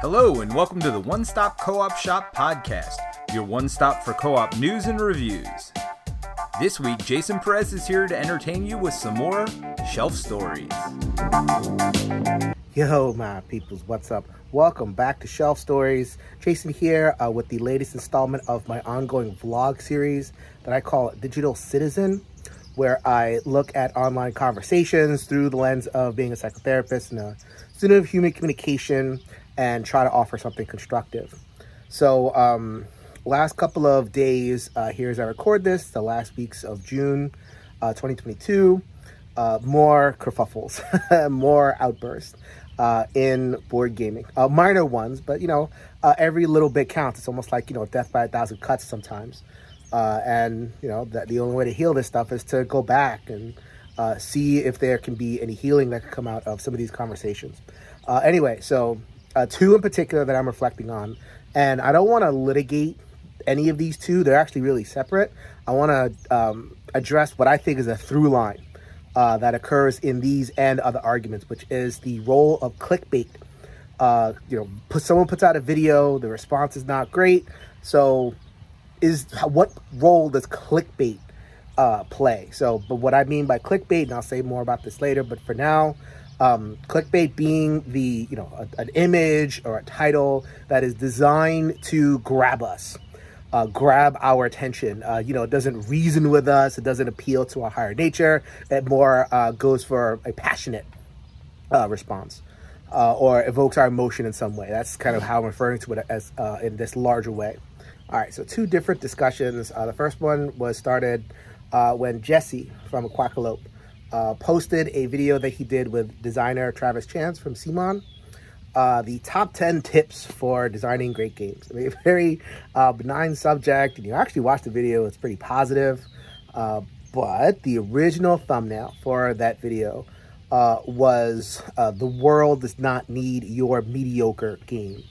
Hello, and welcome to the One Stop Co op Shop podcast, your one stop for co op news and reviews. This week, Jason Perez is here to entertain you with some more shelf stories. Yo, my peoples, what's up? Welcome back to Shelf Stories. Jason here uh, with the latest installment of my ongoing vlog series that I call Digital Citizen, where I look at online conversations through the lens of being a psychotherapist and a student of human communication and try to offer something constructive. So, um, last couple of days uh, here as I record this, the last weeks of June uh, 2022, uh, more kerfuffles, more outbursts uh, in board gaming. Uh, minor ones, but you know, uh, every little bit counts. It's almost like you know, death by a thousand cuts sometimes. And you know, that the only way to heal this stuff is to go back and see if there can be any healing that can come out of some of these conversations. Anyway, so two in particular that I'm reflecting on, and I don't want to litigate any of these two. They're actually really separate. I want to um, address what I think is a through line uh, that occurs in these and other arguments, which is the role of clickbait. Uh, you know, someone puts out a video, the response is not great. So, is what role does clickbait uh, play? So, but what I mean by clickbait, and I'll say more about this later. But for now, um, clickbait being the you know a, an image or a title that is designed to grab us uh, grab our attention. Uh, you know, it doesn't reason with us. It doesn't appeal to our higher nature. It more uh, goes for a passionate uh, response uh, or evokes our emotion in some way. That's kind of how I'm referring to it as uh, in this larger way. All right, so two different discussions. the first one was started when Jesse from Quackalope posted a video that he did with designer Travis Chance from CMON uh, the top 10 tips for designing great games. I mean, a very uh, benign subject, and you actually watch the video, it's pretty positive. Uh, but the original thumbnail for that video uh, was uh, The World Does Not Need Your Mediocre Game.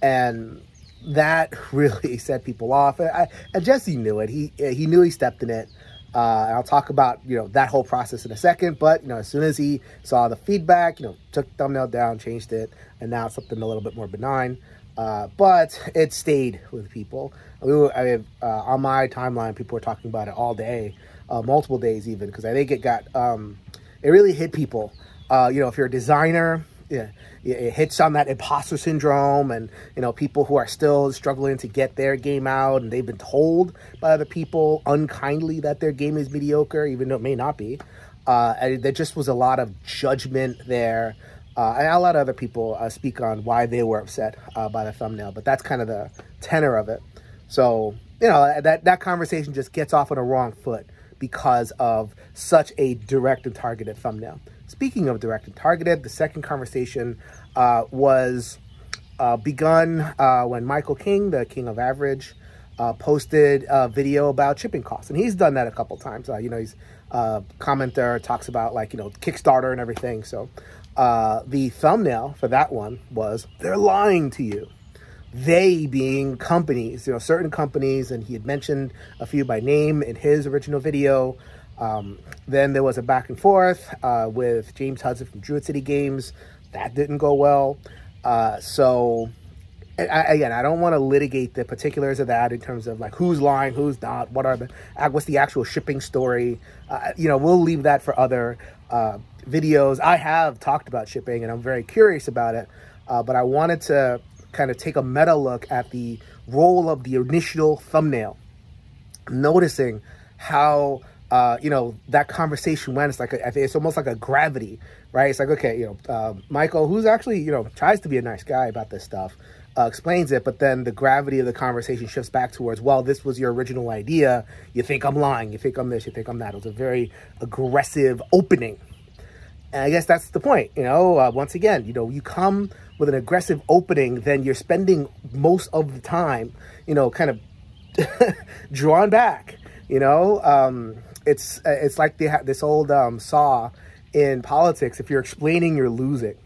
And that really set people off. I, and Jesse knew it. He, he knew he stepped in it. Uh, I'll talk about you know that whole process in a second. But you know, as soon as he saw the feedback, you know, took thumbnail down, changed it, and now it's something a little bit more benign. Uh, but it stayed with people. We were, I mean, uh, on my timeline, people were talking about it all day, uh, multiple days even, because I think it got um, it really hit people. Uh, you know, if you're a designer, yeah, it hits on that imposter syndrome and you know people who are still struggling to get their game out and they've been told by other people unkindly that their game is mediocre even though it may not be. Uh, there just was a lot of judgment there. Uh, and a lot of other people uh, speak on why they were upset uh, by the thumbnail but that's kind of the tenor of it. So you know that that conversation just gets off on the wrong foot because of such a direct and targeted thumbnail Speaking of direct and targeted, the second conversation uh, was uh, begun uh, when Michael King, the king of average, uh, posted a video about shipping costs, and he's done that a couple times. Uh, you know, he's a uh, commenter talks about like you know Kickstarter and everything. So the thumbnail for that one was "They're lying to you." They being companies, you know, certain companies, and he had mentioned a few by name in his original video. Um, then there was a back and forth uh, with James Hudson from Druid City Games. That didn't go well. Uh, so, I, again, I don't want to litigate the particulars of that in terms of like who's lying, who's not, what are the, uh, what's the actual shipping story. Uh, you know, we'll leave that for other uh, videos. I have talked about shipping and I'm very curious about it, uh, but I wanted to kind of take a meta look at the role of the initial thumbnail, noticing how uh, you know, that conversation went. It's like a, it's almost like a gravity, right? It's like okay, you know, uh, Michael, who's actually you know tries to be a nice guy about this stuff, uh, explains it, but then the gravity of the conversation shifts back towards, well, this was your original idea. You think I'm lying. You think I'm this. You think I'm that. It was a very aggressive opening. And I guess that's the point, you know. Uh, once again, you know, you come with an aggressive opening, then you're spending most of the time, you know, kind of drawn back, you know. Um, it's uh, it's like this old um, saw in politics. If you're explaining, you're losing.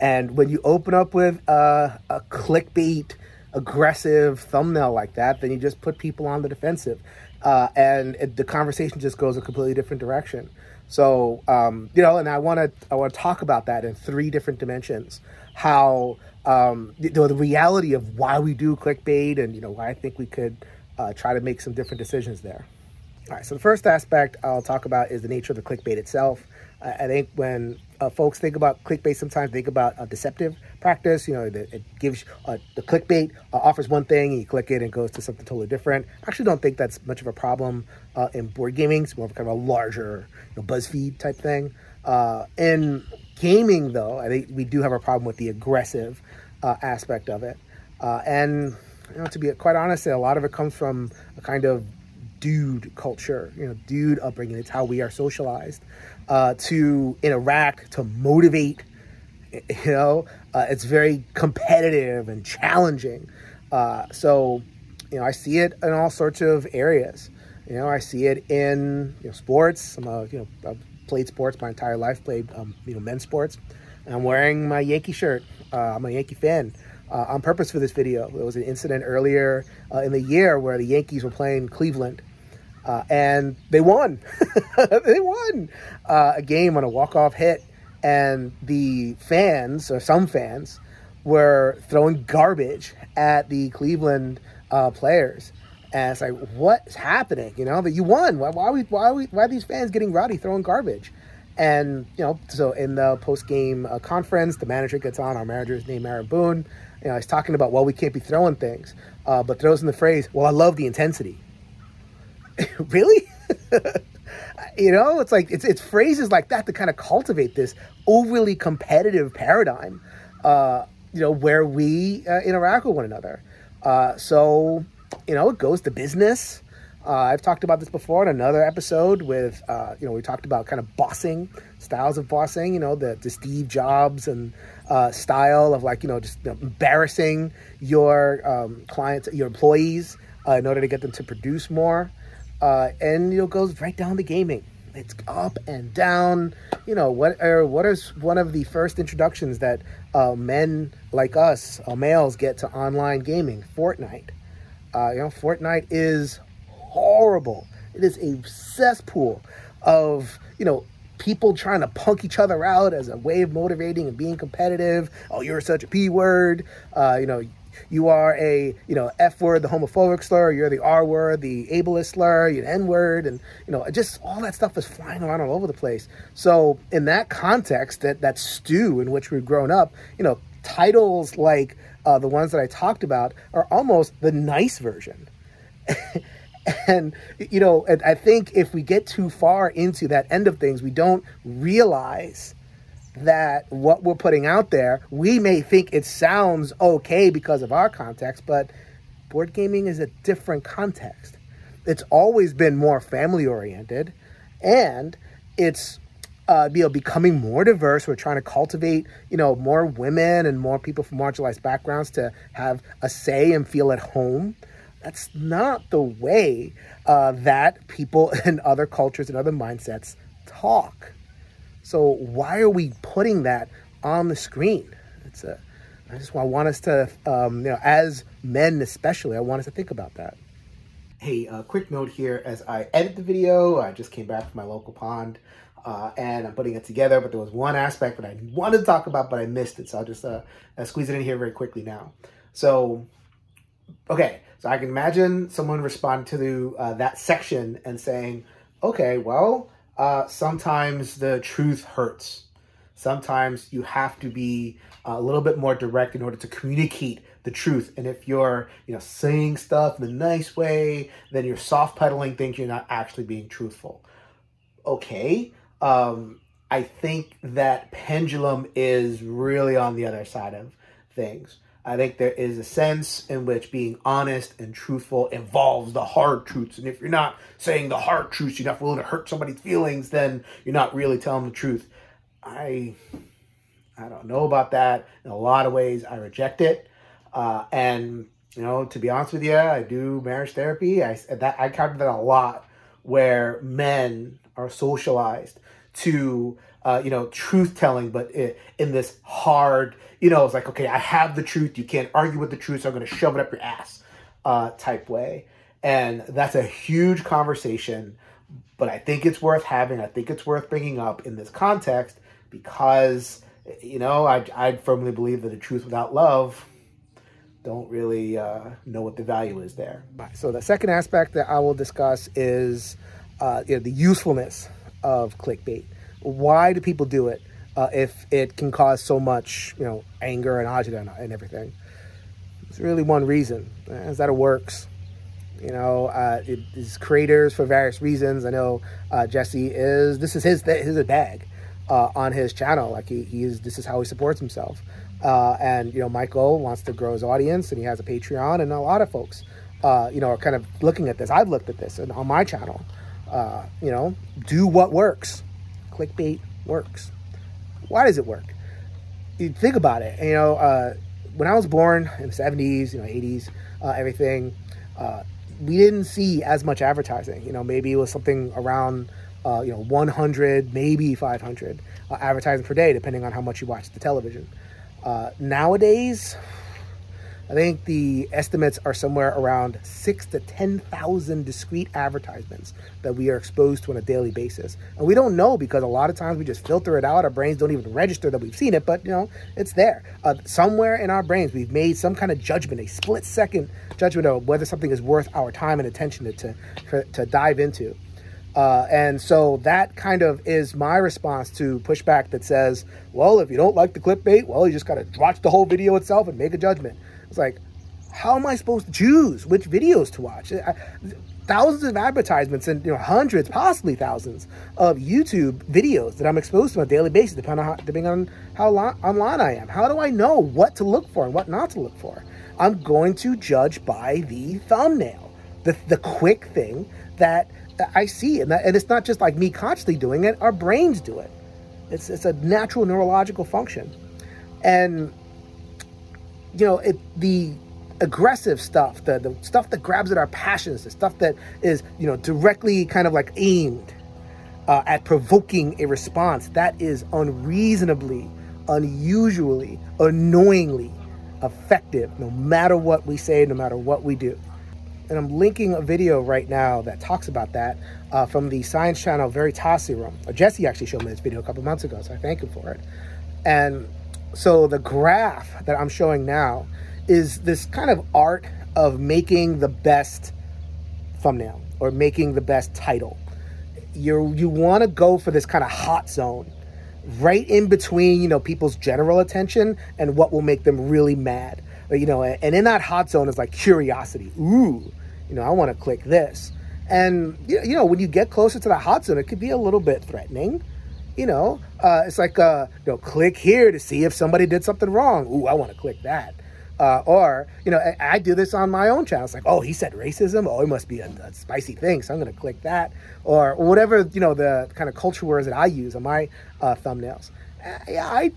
And when you open up with a, a clickbait, aggressive thumbnail like that, then you just put people on the defensive, uh, and it, the conversation just goes a completely different direction. So um, you know, and I want to I want to talk about that in three different dimensions. How um, the, the reality of why we do clickbait, and you know why I think we could uh, try to make some different decisions there. All right. So the first aspect I'll talk about is the nature of the clickbait itself. I think when uh, folks think about clickbait, sometimes think about a deceptive practice. You know, the, it gives uh, the clickbait uh, offers one thing, and you click it, and it goes to something totally different. I actually don't think that's much of a problem uh, in board gaming. It's more of kind of a larger you know, BuzzFeed type thing. Uh, in gaming, though, I think we do have a problem with the aggressive uh, aspect of it. and you know, to be quite honest, a lot of it comes from a kind of dude culture, you know, dude upbringing. It's how we are socialized uh, to interact, to motivate. You know, uh, it's very competitive and challenging. Uh, so, you know, I see it in all sorts of areas. You know, I see it in you know, sports. I'm a, you know, I've played sports my entire life. Played um, you know men's sports. I'm wearing my Yankee shirt. Uh, I'm a Yankee fan. Uh, on purpose for this video. There was an incident earlier uh, in the year where the Yankees were playing Cleveland, uh, and they won. they won uh, a game on a walk-off hit, and the fans, or some fans, were throwing garbage at the Cleveland uh, players. And it's like, what's happening? You know that you won. Why, why, are we, why, are we, why are these fans getting rowdy, throwing garbage? And you know, so in the post-game uh, conference, the manager gets on. Our manager is named Aaron Boone. You know, he's talking about, well, we can't be throwing things, uh, but throws in the phrase, well, I love the intensity. really? you know, it's like it's it's phrases like that to kind of cultivate this overly competitive paradigm. Uh, you know, where we uh, interact with one another. Uh, so, you know, it goes to business. Uh, I've talked about this before in another episode with, uh, you know, we talked about kind of bossing, styles of bossing, you know, the, the Steve Jobs and uh, style of like, you know, just embarrassing your um, clients, your employees in order to get them to produce more. Uh, and you know goes right down to gaming. It's up and down. You know what? Are, what is one of the first introductions that uh, men like us, uh, males, get to online gaming? Fortnite. Uh, you know, Fortnite is horrible. It is a cesspool of you know people trying to punk each other out as a way of motivating and being competitive. Oh, you're such a p word. Uh, you know, you are a you know f word, the homophobic slur. You're the r word, the ableist slur. You're an n word, and you know just all that stuff is flying around all over the place. So in that context, that that stew in which we've grown up, you know, titles like uh, the ones that I talked about are almost the nice version. and you know, I think if we get too far into that end of things, we don't realize that what we're putting out there, we may think it sounds okay because of our context, but board gaming is a different context. It's always been more family oriented and it's uh, you know becoming more diverse. We're trying to cultivate you know more women and more people from marginalized backgrounds to have a say and feel at home. That's not the way uh, that people in other cultures and other mindsets talk. So why are we putting that on the screen? It's a, I just want, want us to, um, you know, as men especially, I want us to think about that. Hey, a quick note here as I edit the video, I just came back from my local pond uh, and I'm putting it together, but there was one aspect that I wanted to talk about, but I missed it. So I'll just uh, uh, squeeze it in here very quickly now. So, okay, so I can imagine someone responding to uh, that section and saying, okay, well, uh, sometimes the truth hurts. Sometimes you have to be a little bit more direct in order to communicate the truth. And if you're, you know, saying stuff in a nice way, then you're soft pedaling things. You're not actually being truthful. Okay. Um, I think that pendulum is really on the other side of things. I think there is a sense in which being honest and truthful involves the hard truths. And if you're not saying the hard truths, you're not willing to hurt somebody's feelings, then you're not really telling the truth. I I don't know about that. In a lot of ways, I reject it. Uh, and you know, to be honest with you, I do marriage therapy. I that I covered that a lot, where men are socialized to uh, you know, truth telling, but in this hard, you know, it's like, okay, I have the truth. You can't argue with the truth, so I'm going to shove it up your ass uh, type way. And that's a huge conversation. but I think it's worth having. I think it's worth bringing up in this context because, you know, I, I firmly believe that a truth without love don't really uh, know what the value is there. So the second aspect that I will discuss is uh, you know, the usefulness of clickbait. Why do people do it uh, if it can cause so much, you know, anger and agita and everything? It's really one reason, is that it works. You know, uh, it is creators for various reasons. I know uh, Jesse is. This is his his a bag uh, on his channel. Like he, he is. This is how he supports himself. Uh, and you know, Michael wants to grow his audience, and he has a Patreon, and a lot of folks, uh, you know, are kind of looking at this. I've looked at this, and on my channel, uh, you know, do what works. Clickbait works. Why does it work? You think about it. You know, uh, when I was born in the '70s, you know, '80s, uh, everything, uh, we didn't see as much advertising. You know, maybe it was something around. you know, 100, maybe 500 advertising per day, depending on how much you watch the television. Uh, nowadays, I think the estimates are somewhere around six to 10,000 discrete advertisements that we are exposed to on a daily basis. And we don't know because a lot of times we just filter it out. Our brains don't even register that we've seen it, but you know, it's there. Uh, somewhere in our brains, we've made some kind of judgment, a split second judgment of whether something is worth our time and attention to, to, to dive into. Uh, and so that kind of is my response to pushback that says, well, if you don't like the clickbait, well, you just got to watch the whole video itself and make a judgment. It's like, how am I supposed to choose which videos to watch? I, thousands of advertisements and you know hundreds, possibly thousands of YouTube videos that I'm exposed to on a daily basis, depending on how, depending on how lo- online I am. How do I know what to look for and what not to look for? I'm going to judge by the thumbnail, the the quick thing that I see, and, that, and it's not just like me consciously doing it. Our brains do it. It's it's a natural neurological function, and you know it the aggressive stuff, the the stuff that grabs at our passions, the stuff that is you know directly kind of like aimed uh, at provoking a response that is unreasonably, unusually, annoyingly effective, no matter what we say, no matter what we do and I'm linking a video right now that talks about that uh, from the Science Channel Veritasium. Uh, Jesse actually showed me this video a couple months ago, so I thank him for it. And so the graph that I'm showing now is this kind of art of making the best thumbnail or making the best title. You you want to go for this kind of hot zone, right in between you know people's general attention and what will make them really mad you know, and in that hot zone is like curiosity. Ooh, you know, I want to click this. And, you know, when you get closer to the hot zone, it could be a little bit threatening. You know, uh, it's like, uh, you know, click here to see if somebody did something wrong. Ooh, I want to click that. Uh, or, you know, I, I, do this on my own channel. It's like, oh, he said racism. Oh, it must be a, a spicy thing. So I'm going to click that. Or whatever, you know, the kind of culture words that I use on my uh, thumbnails. Uh, yeah, I,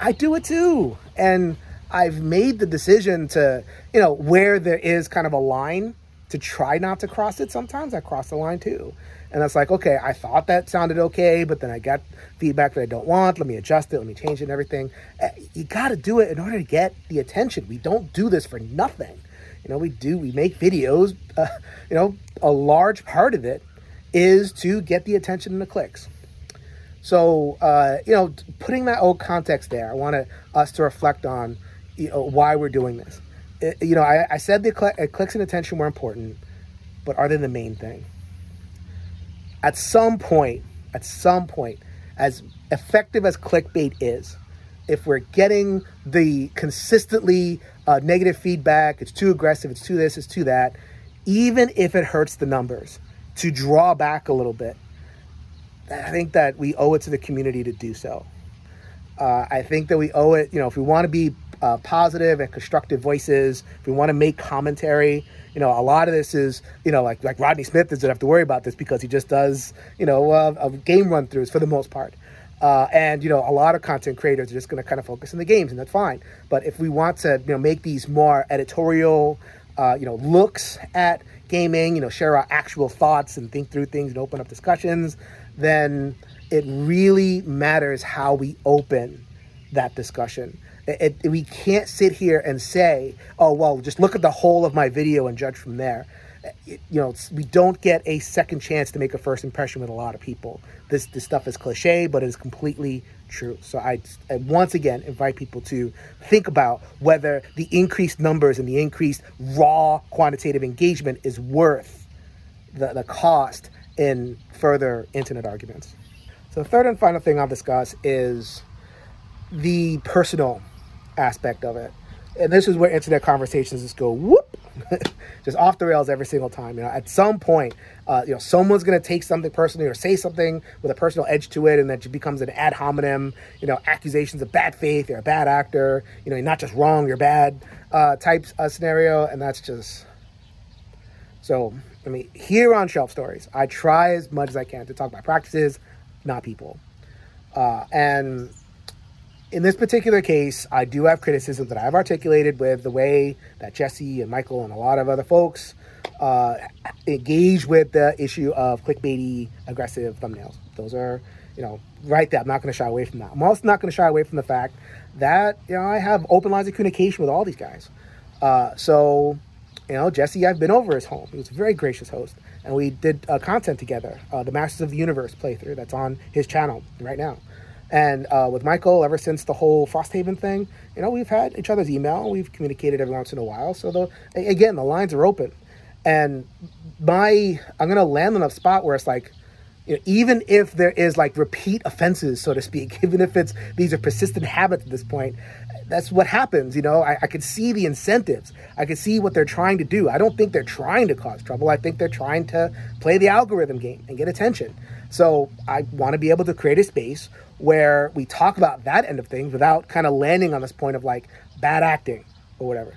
I do it too. And, I've made the decision to, you know, where there is kind of a line to try not to cross it. Sometimes I cross the line too. And it's like, okay, I thought that sounded okay, but then I got feedback that I don't want. Let me adjust it. Let me change it and everything. Eh, you got to do it in order to get the attention. We don't do this for nothing. You know, we do, we make videos. Uh, you know, a large part of it is to get the attention and the clicks. So, uh, you know, putting that old context there, I want us to reflect on you know, why we're doing this. It, you know, I, I said the cl- uh, clicks and attention were important, but are they the main thing? At some point, at some point, as effective as clickbait is, if we're getting the consistently uh, negative feedback, it's too aggressive, it's too this, it's too that, even if it hurts the numbers, to draw back a little bit, I think that we owe it to the community to do so. Uh, I think that we owe it, you know, if we want to be uh, positive and constructive voices. If we want to make commentary, you know, a lot of this is, you know, like like Rodney Smith doesn't have to worry about this because he just does, you know, uh, game run throughs for the most part. Uh, and you know, a lot of content creators are just going to kind of focus on the games, and that's fine. But if we want to, you know, make these more editorial, uh, you know, looks at gaming, you know, share our actual thoughts and think through things and open up discussions, then it really matters how we open that discussion. It, it, we can't sit here and say, oh, well, just look at the whole of my video and judge from there. you know, we don't get a second chance to make a first impression with a lot of people. This this stuff is cliche, but it is completely true. So I, I once again invite people to think about whether the increased numbers and the increased raw quantitative engagement is worth the, the cost in further internet arguments. So the third and final thing I'll discuss is the personal aspect of it. And this is where internet conversations just go whoop, just off the rails every single time. You know, at some point, uh, you know, someone's going to take something personally or say something with a personal edge to it, and that just becomes an ad hominem. You know, accusations of bad faith. You're a bad actor. You know, you're not just wrong. You're bad. Uh, type uh, scenario, and that's just so. I mean, here on Shelf Stories, I try as much as I can to talk about practices, not people. Uh, and in this particular case, I do have criticism that I've articulated with the way that Jesse and Michael and a lot of other folks uh, engage with the issue of clickbaity, aggressive thumbnails. Those are, you know, right there. I'm not going to shy away from that. I'm also not going to shy away from the fact that, you know, I have open lines of communication with all these guys. Uh, so, you know, Jesse, I've been over his home. He was a very gracious host. And we did uh, content together, uh, the Masters of the Universe playthrough that's on his channel right now. And uh, with Michael, ever since the whole Frosthaven thing, you know, we've had each other's email. We've communicated every once in a while. So the again, the lines are open. And my, I'm gonna land on a spot where it's like, you know, even if there is like repeat offenses, so to speak, even if it's these are persistent habits at this point, that's what happens. You know, I, I could see the incentives. I could see what they're trying to do. I don't think they're trying to cause trouble. I think they're trying to play the algorithm game and get attention. So I want to be able to create a space where we talk about that end of things without kind of landing on this point of like bad acting or whatever.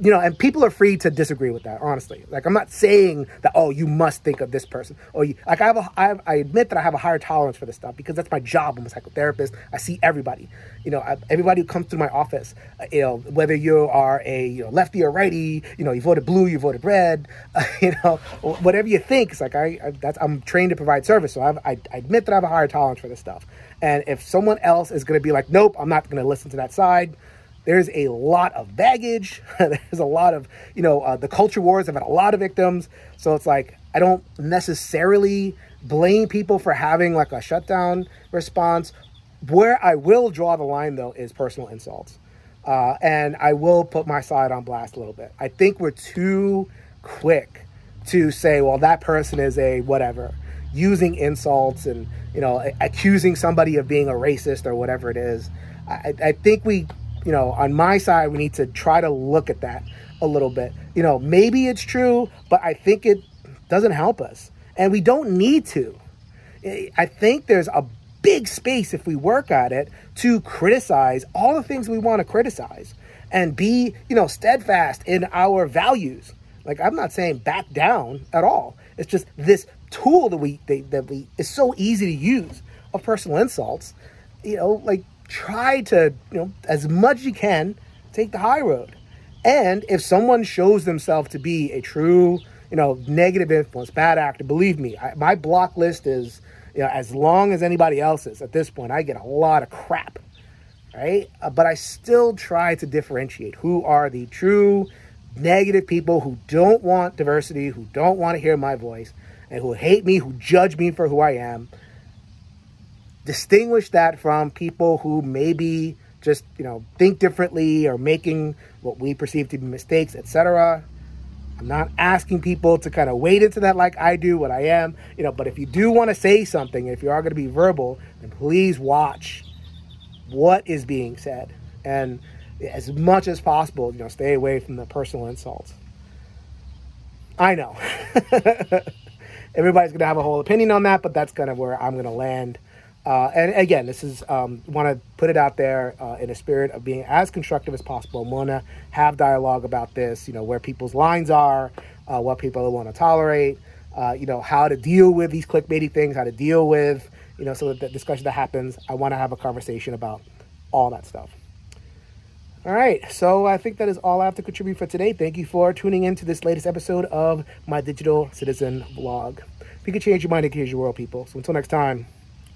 You know, and people are free to disagree with that. Honestly, like I'm not saying that oh you must think of this person or you like I have a I, have, I admit that I have a higher tolerance for this stuff because that's my job. I'm a psychotherapist. I see everybody. You know, I, everybody who comes through my office. Uh, you know, whether you are a you know lefty or righty. You know, you voted blue, you voted red. Uh, you know, whatever you think. It's like I, I that's I'm trained to provide service, so I, I I admit that I have a higher tolerance for this stuff. And if someone else is going to be like, nope, I'm not going to listen to that side there's a lot of baggage. there's a lot of, you know, uh, the culture wars have had a lot of victims. So it's like, I don't necessarily blame people for having like a shutdown response. Where I will draw the line though is personal insults. Uh, and I will put my side on blast a little bit. I think we're too quick to say, well, that person is a whatever, using insults and, you know, accusing somebody of being a racist or whatever it is. I, I think we you know, on my side, we need to try to look at that a little bit. You know, maybe it's true, but I think it doesn't help us. And we don't need to. I think there's a big space if we work at it to criticize all the things we want to criticize and be, you know, steadfast in our values. Like I'm not saying back down at all. It's just this tool that we they, that we is so easy to use of personal insults. You know, like try to, you know, as much as you can, take the high road. And if someone shows themselves to be a true, you know, negative influence, bad actor, believe me, I, my block list is, you know, as long as anybody else's at this point. I get a lot of crap, right? Uh, but I still try to differentiate who are the true negative people who don't want diversity, who don't want to hear my voice, and who hate me, who judge me for who I am, distinguish that from people who maybe just you know think differently or making what we perceive to be mistakes etc i'm not asking people to kind of wade into that like i do what i am you know but if you do want to say something if you are going to be verbal then please watch what is being said. And as much as possible you know stay away from the personal insults. I know. Everybody's going to have a whole opinion on that but that's kind of where i'm going to land uh, and again, this is um, want to put it out there uh, in a spirit of being as constructive as possible. Want to have dialogue about this. You know where people's lines are, uh, what people want to tolerate. Uh, you know how to deal with these clickbaity things, how to deal with you know so that the discussion that happens. I want to have a conversation about all that stuff. All right, so I think that is all I have to contribute for today. Thank you for tuning in to this latest episode of my Digital Citizen vlog. If you could change your mind and change your world, people. So until next time.